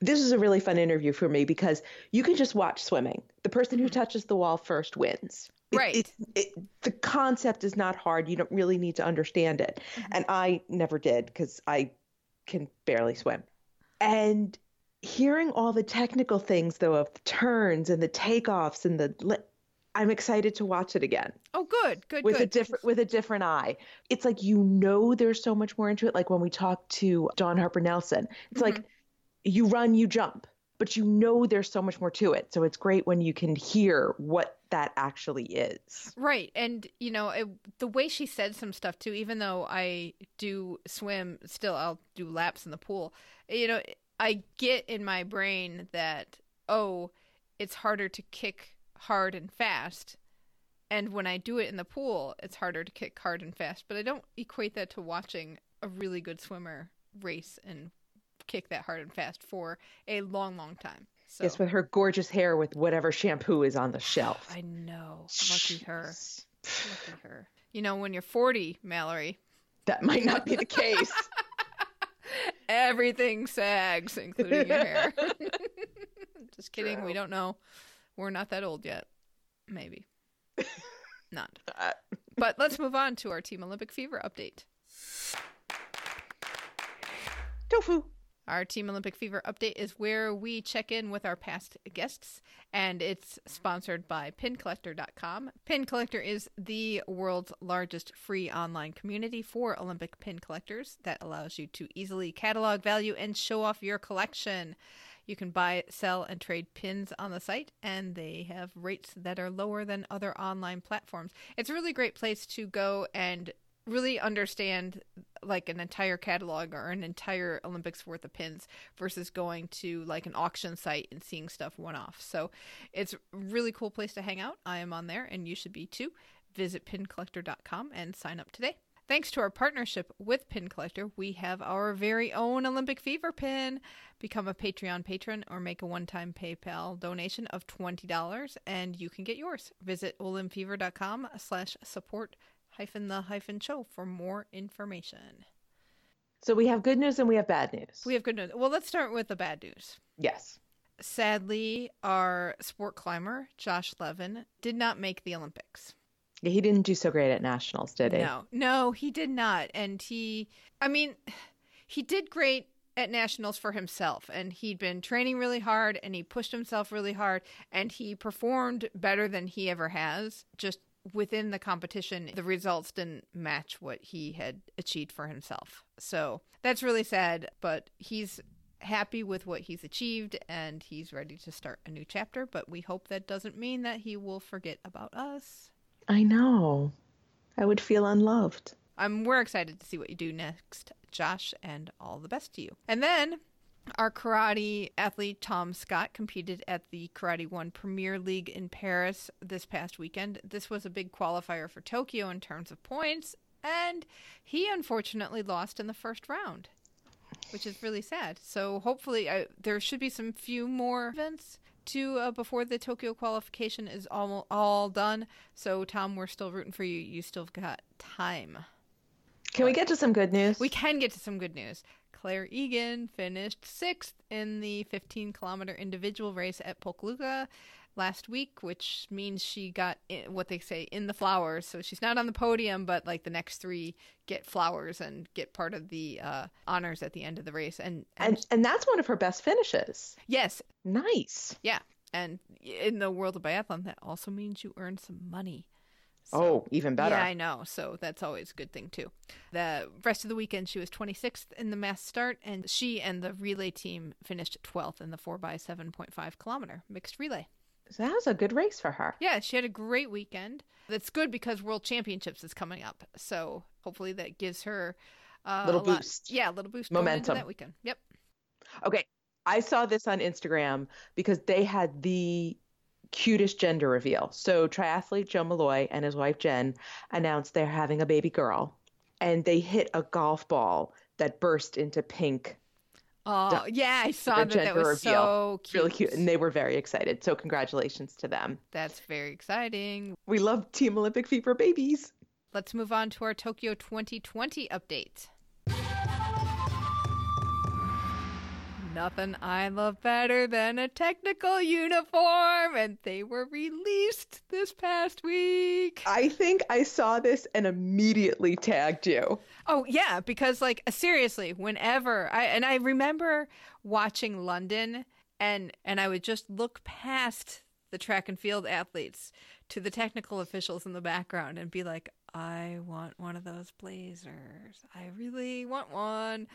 This is a really fun interview for me because you can just watch swimming. The person who mm-hmm. touches the wall first wins. It- Right. It, it, the concept is not hard. You don't really need to understand it. Mm-hmm. And I never did because I can barely swim. And hearing all the technical things, though, of the turns and the takeoffs and the. li- I'm excited to watch it again Oh, good, good, with good. a different with a different eye. It's like you know there's so much more into it. Like when we talked to Dawn Harper Nelson, it's like mm-hmm. you run, you jump, but you know there's so much more to it. So it's great when you can hear what that actually is. Right. And, you know, it, the way she said some stuff too, even though I do swim, still I'll do laps in the pool. You know, I get in my brain that, oh, it's harder to kick hard and fast. And when I do it in the pool, it's harder to kick hard and fast. But I don't equate that to watching a really good swimmer race and kick that hard and fast for a long, long time. So Yes, with her gorgeous hair with whatever shampoo is on the shelf. I know. Lucky her. Lucky her. You know, when you're 40, Mallory, That might not be the case. everything sags, including your hair. Just kidding. We don't know. We're not that old yet. Maybe. Not. Uh, But let's move on to our Team Olympic Fever update. Tofu. Our Team Olympic Fever update is where we check in with our past guests, and it's sponsored by PinCollector.com. Pin Collector is the world's largest free online community for Olympic pin collectors that allows you to easily catalog, value, and show off your collection. You can buy, sell, and trade pins on the site, and they have rates that are lower than other online platforms. It's a really great place to go and really understand like an entire catalog or an entire Olympics worth of pins versus going to like an auction site and seeing stuff one off. So it's a really cool place to hang out. I am on there and you should be too. Visit pincollector.com and sign up today. Thanks to our partnership with Pin Collector, we have our very own Olympic Fever pin. Become a Patreon patron or make a one time PayPal donation of $20 and you can get yours. Visit olympfever.com slash support hyphen the hyphen show for more information. So we have good news and we have bad news. We have good news. Well, let's start with the bad news. yes. Sadly, our sport climber, Josh Levin, did not make the Olympics. Yeah, He didn't do so great at nationals, did he? No, no, he did not. And he, I mean, he did great at nationals for himself. And he'd been training really hard and he pushed himself really hard and he performed better than he ever has. Just within the competition, the results didn't match what he had achieved for himself. So that's really sad, but he's happy with what he's achieved and he's ready to start a new chapter. But we hope that doesn't mean that he will forget about us. I know. I would feel unloved. I'm we're excited to see what you do next, Josh, and all the best to you. And then our karate athlete Tom Scott competed at the Karate One Premier League in Paris this past weekend. This was a big qualifier for Tokyo in terms of points, and he unfortunately lost in the first round, which is really sad. So hopefully, I, there should be some few more events to uh, before the Tokyo qualification is all all done. So Tom, we're still rooting for you. You still got time. Can we get to some good news? We can get to some good news. Claire Egan finished sixth in the 15 kilometer individual race at Pokljuka last week, which means she got in, what they say in the flowers. So she's not on the podium, but like the next three get flowers and get part of the uh, honors at the end of the race. And, and, and and that's one of her best finishes. yes, Nice. yeah. And in the world of biathlon, that also means you earn some money. Oh, even better. Yeah, I know. So that's always a good thing too. The rest of the weekend, she was 26th in the mass start, and she and the relay team finished 12th in the 4x7.5 kilometer mixed relay. So that was a good race for her. Yeah, she had a great weekend. That's good because World Championships is coming up, so hopefully that gives her uh, Little a lot- boost. Yeah, a little boost Momentum. that weekend. Yep. Okay. I saw this on Instagram because they had the cutest gender reveal. So triathlete Joe Maloy and his wife Jen announced they're having a baby girl and they hit a golf ball that burst into pink. Oh, yeah, I saw that. That was reveal. so cute. Really cute. And they were very excited. So congratulations to them. That's very exciting. We love Team Olympic Fever babies. Let's move on to our Tokyo 2020 update. Nothing I love better than a technical uniform, and they were released this past week. I think I saw this and immediately tagged you. Oh yeah, because like seriously, whenever I and I remember watching London and and I would just look past the track and field athletes to the technical officials in the background and be like, I want one of those blazers. I really want one.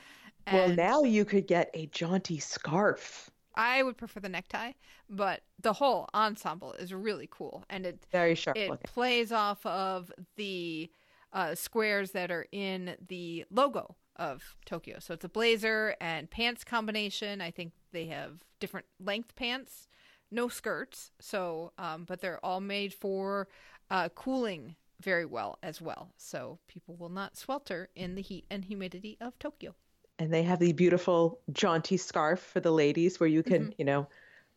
well, now you could get a jaunty scarf. I would prefer the necktie, but the whole ensemble is really cool and it Very sharp it looking. plays off of the uh, squares that are in the logo of Tokyo. So it's a blazer and pants combination. I think they have different length pants, no skirts. So, um, but they're all made for uh, cooling very well as well. So people will not swelter in the heat and humidity of Tokyo. and they have the beautiful jaunty scarf for the ladies where you can, Mm-hmm. you know,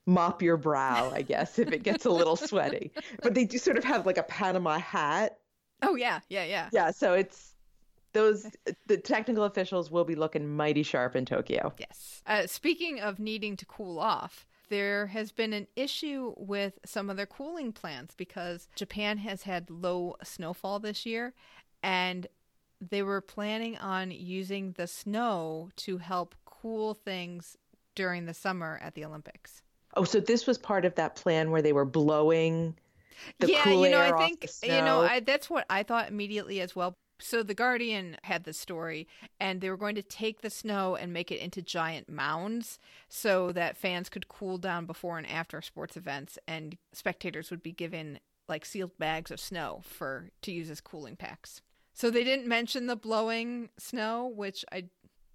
mop your brow, I guess, if it gets a little sweaty. But they do sort of have like a Panama hat. Oh yeah, yeah, yeah. Yeah, so it's those the technical officials will be looking mighty sharp in Tokyo. Yes. Uh, speaking of needing to cool off, there has been an issue with some of their cooling plants because Japan has had low snowfall this year and they were planning on using the snow to help cool things during the summer at the Olympics. Oh, so this was part of that plan where they were blowing the yeah, cool you know, air I think you know. I, that's what I thought immediately as well. So the Guardian had the story, and they were going to take the snow and make it into giant mounds, so that fans could cool down before and after sports events, and spectators would be given like sealed bags of snow for to use as cooling packs. So they didn't mention the blowing snow, which I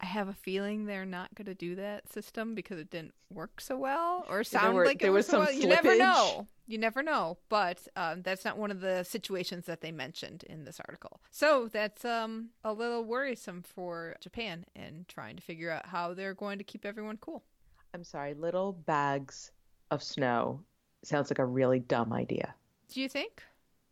I have a feeling they're not going to do that system because it didn't work so well or sound were- like it there was was so some well. You never know. You never know. But um, that's not one of the situations that they mentioned in this article. So that's um, a little worrisome for Japan and trying to figure out how they're going to keep everyone cool. I'm sorry, little bags of snow sounds like a really dumb idea. Do you think?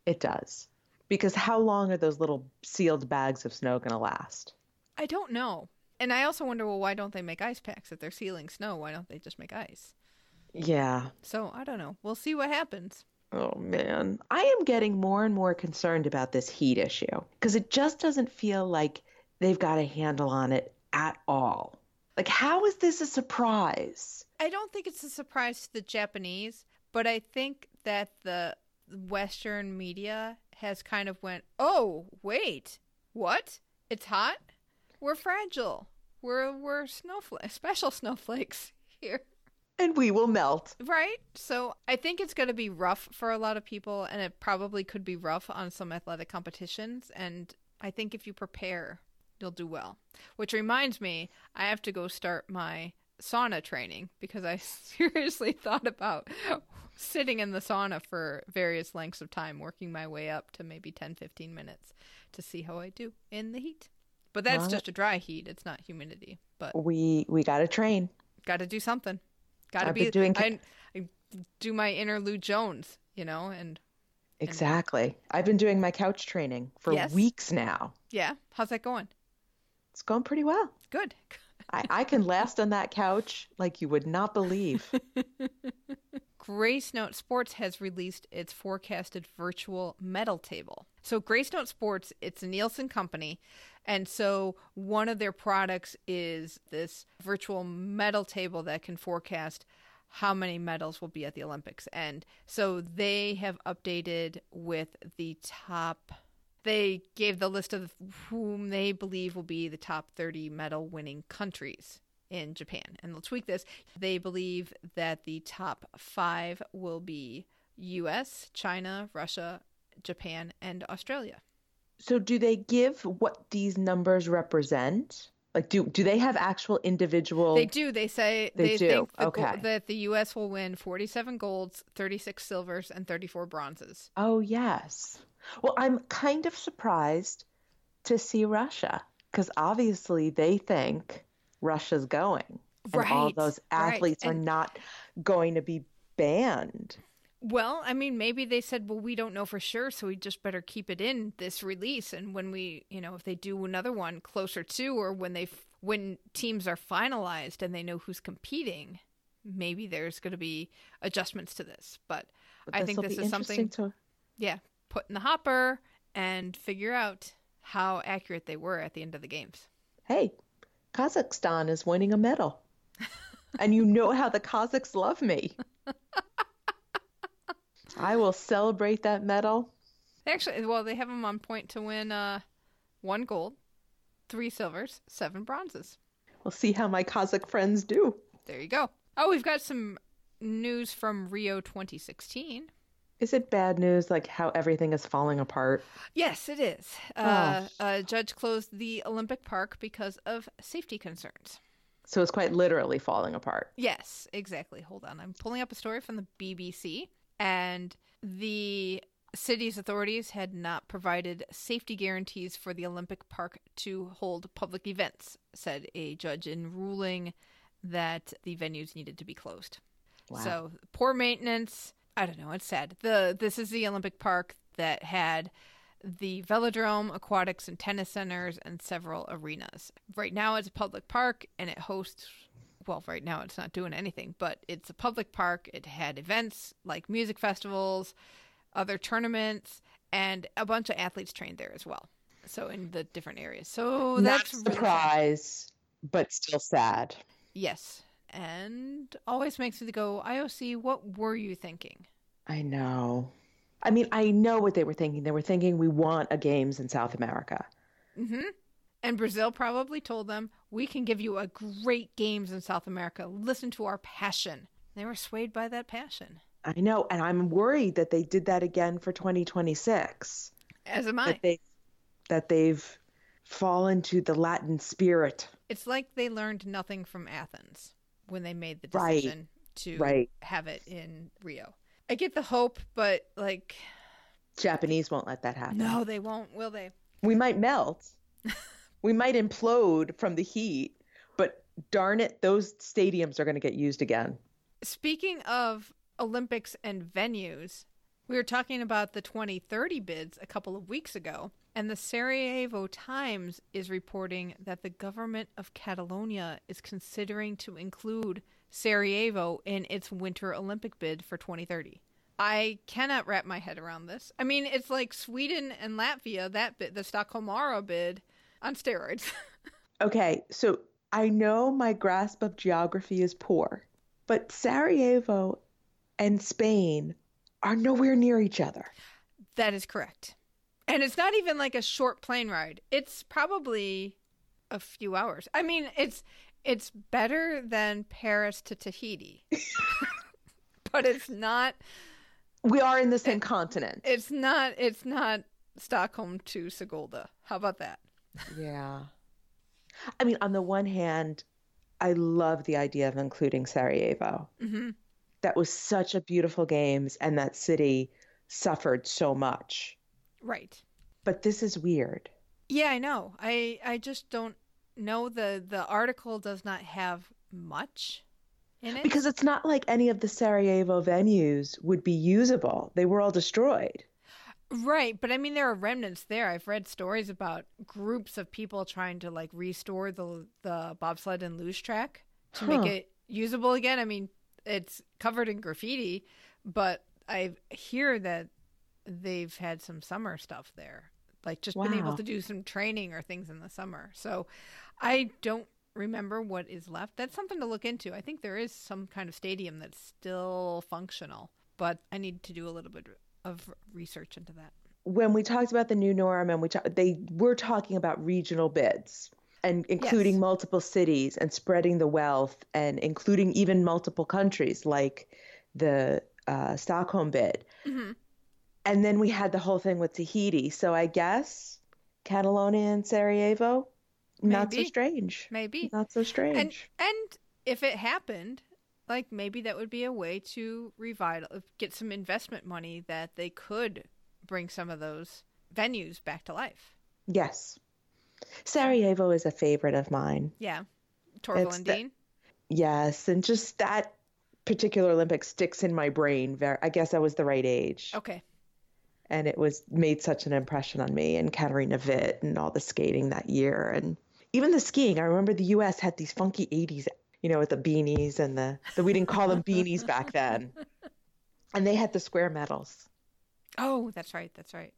It does. Because how long are those little sealed bags of snow going to last? I don't know. And I also wonder, well, why don't they make ice packs if they're sealing snow? Why don't they just make ice? Yeah. So I don't know. We'll see what happens. Oh man. I am getting more and more concerned about this heat issue because it just doesn't feel like they've got a handle on it at all. Like, how is this a surprise? I don't think it's a surprise to the Japanese, but I think that the Western media has kind of went, "Oh, wait, what? It's hot? We're fragile. We're we're snowflakes, special snowflakes here." And we will melt. Right? So I think it's going to be rough for a lot of people, and it probably could be rough on some athletic competitions. And I think if you prepare, you'll do well. Which reminds me, I have to go start my sauna training because I seriously thought about sitting in the sauna for various lengths of time, working my way up to maybe 10, 15 minutes to see how I do in the heat. But that's Well- just a dry heat, it's not humidity. But We we got to train. got to do something. Got to be doing- I, I do my inner Lou Jones, you know, and Exactly. I've been doing my couch training for Yes. weeks now. yeah, how's that going? It's going pretty well. Good. I, I can last on that couch like you would not believe. Gracenote Sports has released its forecasted virtual medal table. So Gracenote Sports, it's a Nielsen company, and so one of their products is this virtual medal table that can forecast how many medals will be at the Olympics. And so they have updated with the top they gave the list of whom they believe will be the top 30 medal winning countries in Japan. And they'll tweak this. They believe that the top five will be US, China, Russia, Japan, and Australia. So do they give what these numbers represent? Like do do they have actual individual They do. They say They they, do. think the go- Okay. that the US will win 47 golds, 36 silvers, and 34 bronzes. Oh, yes. Well, I'm kind of surprised to see Russia because obviously they think Russia's going. And all Right, those right. athletes are And- not going to be banned. Well, I mean, maybe they said, well, we don't know for sure, so we just better keep it in this release. And when we, you know, if they do another one closer to, or when they, when teams are finalized and they know who's competing, maybe there's going to be adjustments to this. But I think this is something, to yeah, put in the hopper and figure out how accurate they were at the end of the games. Hey, Kazakhstan is winning a medal. and you know how the Kazakhs love me. I will celebrate that medal. They actually, well, they have them on point to win uh, one gold, three silvers, seven bronzes. We'll see how my Kazakh friends do. There you go. Oh, we've got some news from Rio 2016. Is it bad news like how everything is falling apart? Yes, it is. Uh, A judge closed the Olympic Park because of safety concerns. So it's quite literally falling apart. Yes, exactly. Hold on. I'm pulling up a story from the BBC, and the city's authorities had not provided safety guarantees for the Olympic Park to hold public events, said a judge in ruling that the venues needed to be closed. Wow. So poor maintenance. I don't know. It's sad. The this is the Olympic Park that had the velodrome, aquatics and tennis centers, and several arenas. Right now, it's a public park and it hosts. Well, right now it's not doing anything, but it's a public park. It had events like music festivals, other tournaments, and a bunch of athletes trained there as well. So in the different areas. So that's Not really surprise, but still sad. Yes, and always makes me go, IOC. What were you thinking? I know. I mean, I know what they were thinking. They were thinking we want a games in South America. Mm-hmm. And Brazil probably told them, we can give you a great games in South America. Listen to our passion. They were swayed by that passion. I know, and I'm worried that they did that again for 2026. As am I. That they that they've fallen to the Latin spirit. It's like they learned nothing from Athens when they made the Right. decision to Right. have it in Rio. I get the hope, but like, Japanese won't let that happen. no, they won't, will they? We might melt. we might implode from the heat, but darn it, those stadiums are going to get used again. Speaking of Olympics and venues, we were talking about the 2030 bids a couple of weeks ago, and the Sarajevo Times is reporting that the government of Catalonia is considering to include Sarajevo in its Winter Olympic bid for 2030. I cannot wrap my head around this. I mean, it's like Sweden and Latvia, that bid, the Stockholm-Åre bid on steroids. Okay, so I know my grasp of geography is poor, but Sarajevo and Spain are nowhere near each other. That is correct. And it's not even like a short plane ride. It's probably a few hours. I mean, it's it's better than Paris to Tahiti. but it's not We are in the same continent. it's not it's not Stockholm to Sigulda. How about that? Yeah. I mean, on the one hand, I love the idea of including Sarajevo. hmm That was such a beautiful games, and that city suffered so much. Right. But this is weird. Yeah, I know. I I just don't know the the article does not have much in it. Because it's not like any of the Sarajevo venues would be usable. They were all destroyed. Right, but I mean there are remnants there. I've read stories about groups of people trying to like restore the the bobsled and luge track to Huh. make it usable again. I mean, it's covered in graffiti, but I hear that they've had some summer stuff there. Like just been able to do some training or things in the summer. So I don't remember what is left. That's something to look into. I think there is some kind of stadium that's still functional, but I need to do a little bit of research into that. When we talked about the new norm and we they were talking about regional bids and including Yes. multiple cities and spreading the wealth and including even multiple countries like the uh, Stockholm bid. hmm And then we had the whole thing with Tahiti. So I guess Catalonia and Sarajevo, not so strange. Maybe. Not so strange. And and if it happened, like maybe that would be a way to revital get some investment money that they could bring some of those venues back to life. yes. Sarajevo is a favorite of mine. Yeah. Torvill It's and the- Dean. Yes, and just that particular Olympic sticks in my brain. Very, I guess I was the right age, Okay. and it was made such an impression on me. And Katarina Witt and all the skating that year, and even the skiing. I remember the U.S. had these funky '80s, you know, with the beanies and the, the we didn't call them beanies back then, and they had the square medals. Oh, that's right. That's right.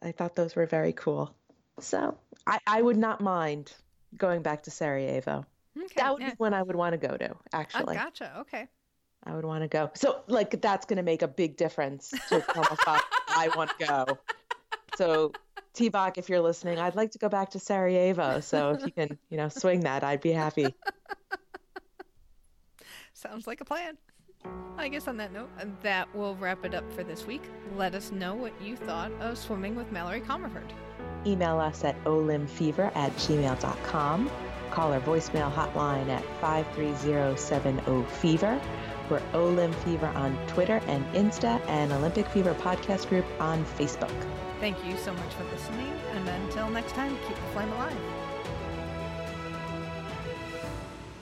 I thought those were very cool. So I, I would not mind going back to Sarajevo. Okay. That would yeah. be one I would want to go to. Oh, Actually, gotcha. Okay. I would want to go. So like that's going to make a big difference to almost how I want to go. So T-Bach, if you're listening, I'd like to go back to Sarajevo. So if you can, you know, swing that, I'd be happy. Sounds like a plan. I guess on that note, uh, that will wrap it up for this week. Let us know what you thought of swimming with Mallory Comerford. Email us at olimfever at gmail.com. Call our voicemail hotline at 53070-FEVER. We're Olim Fever on Twitter and Insta and Olympic Fever Podcast Group on Facebook. Thank you so much for listening, and until next time, keep the flame alive.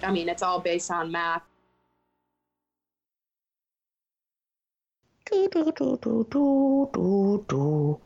I mean, it's all based on math. Do, do, do, do, do, do,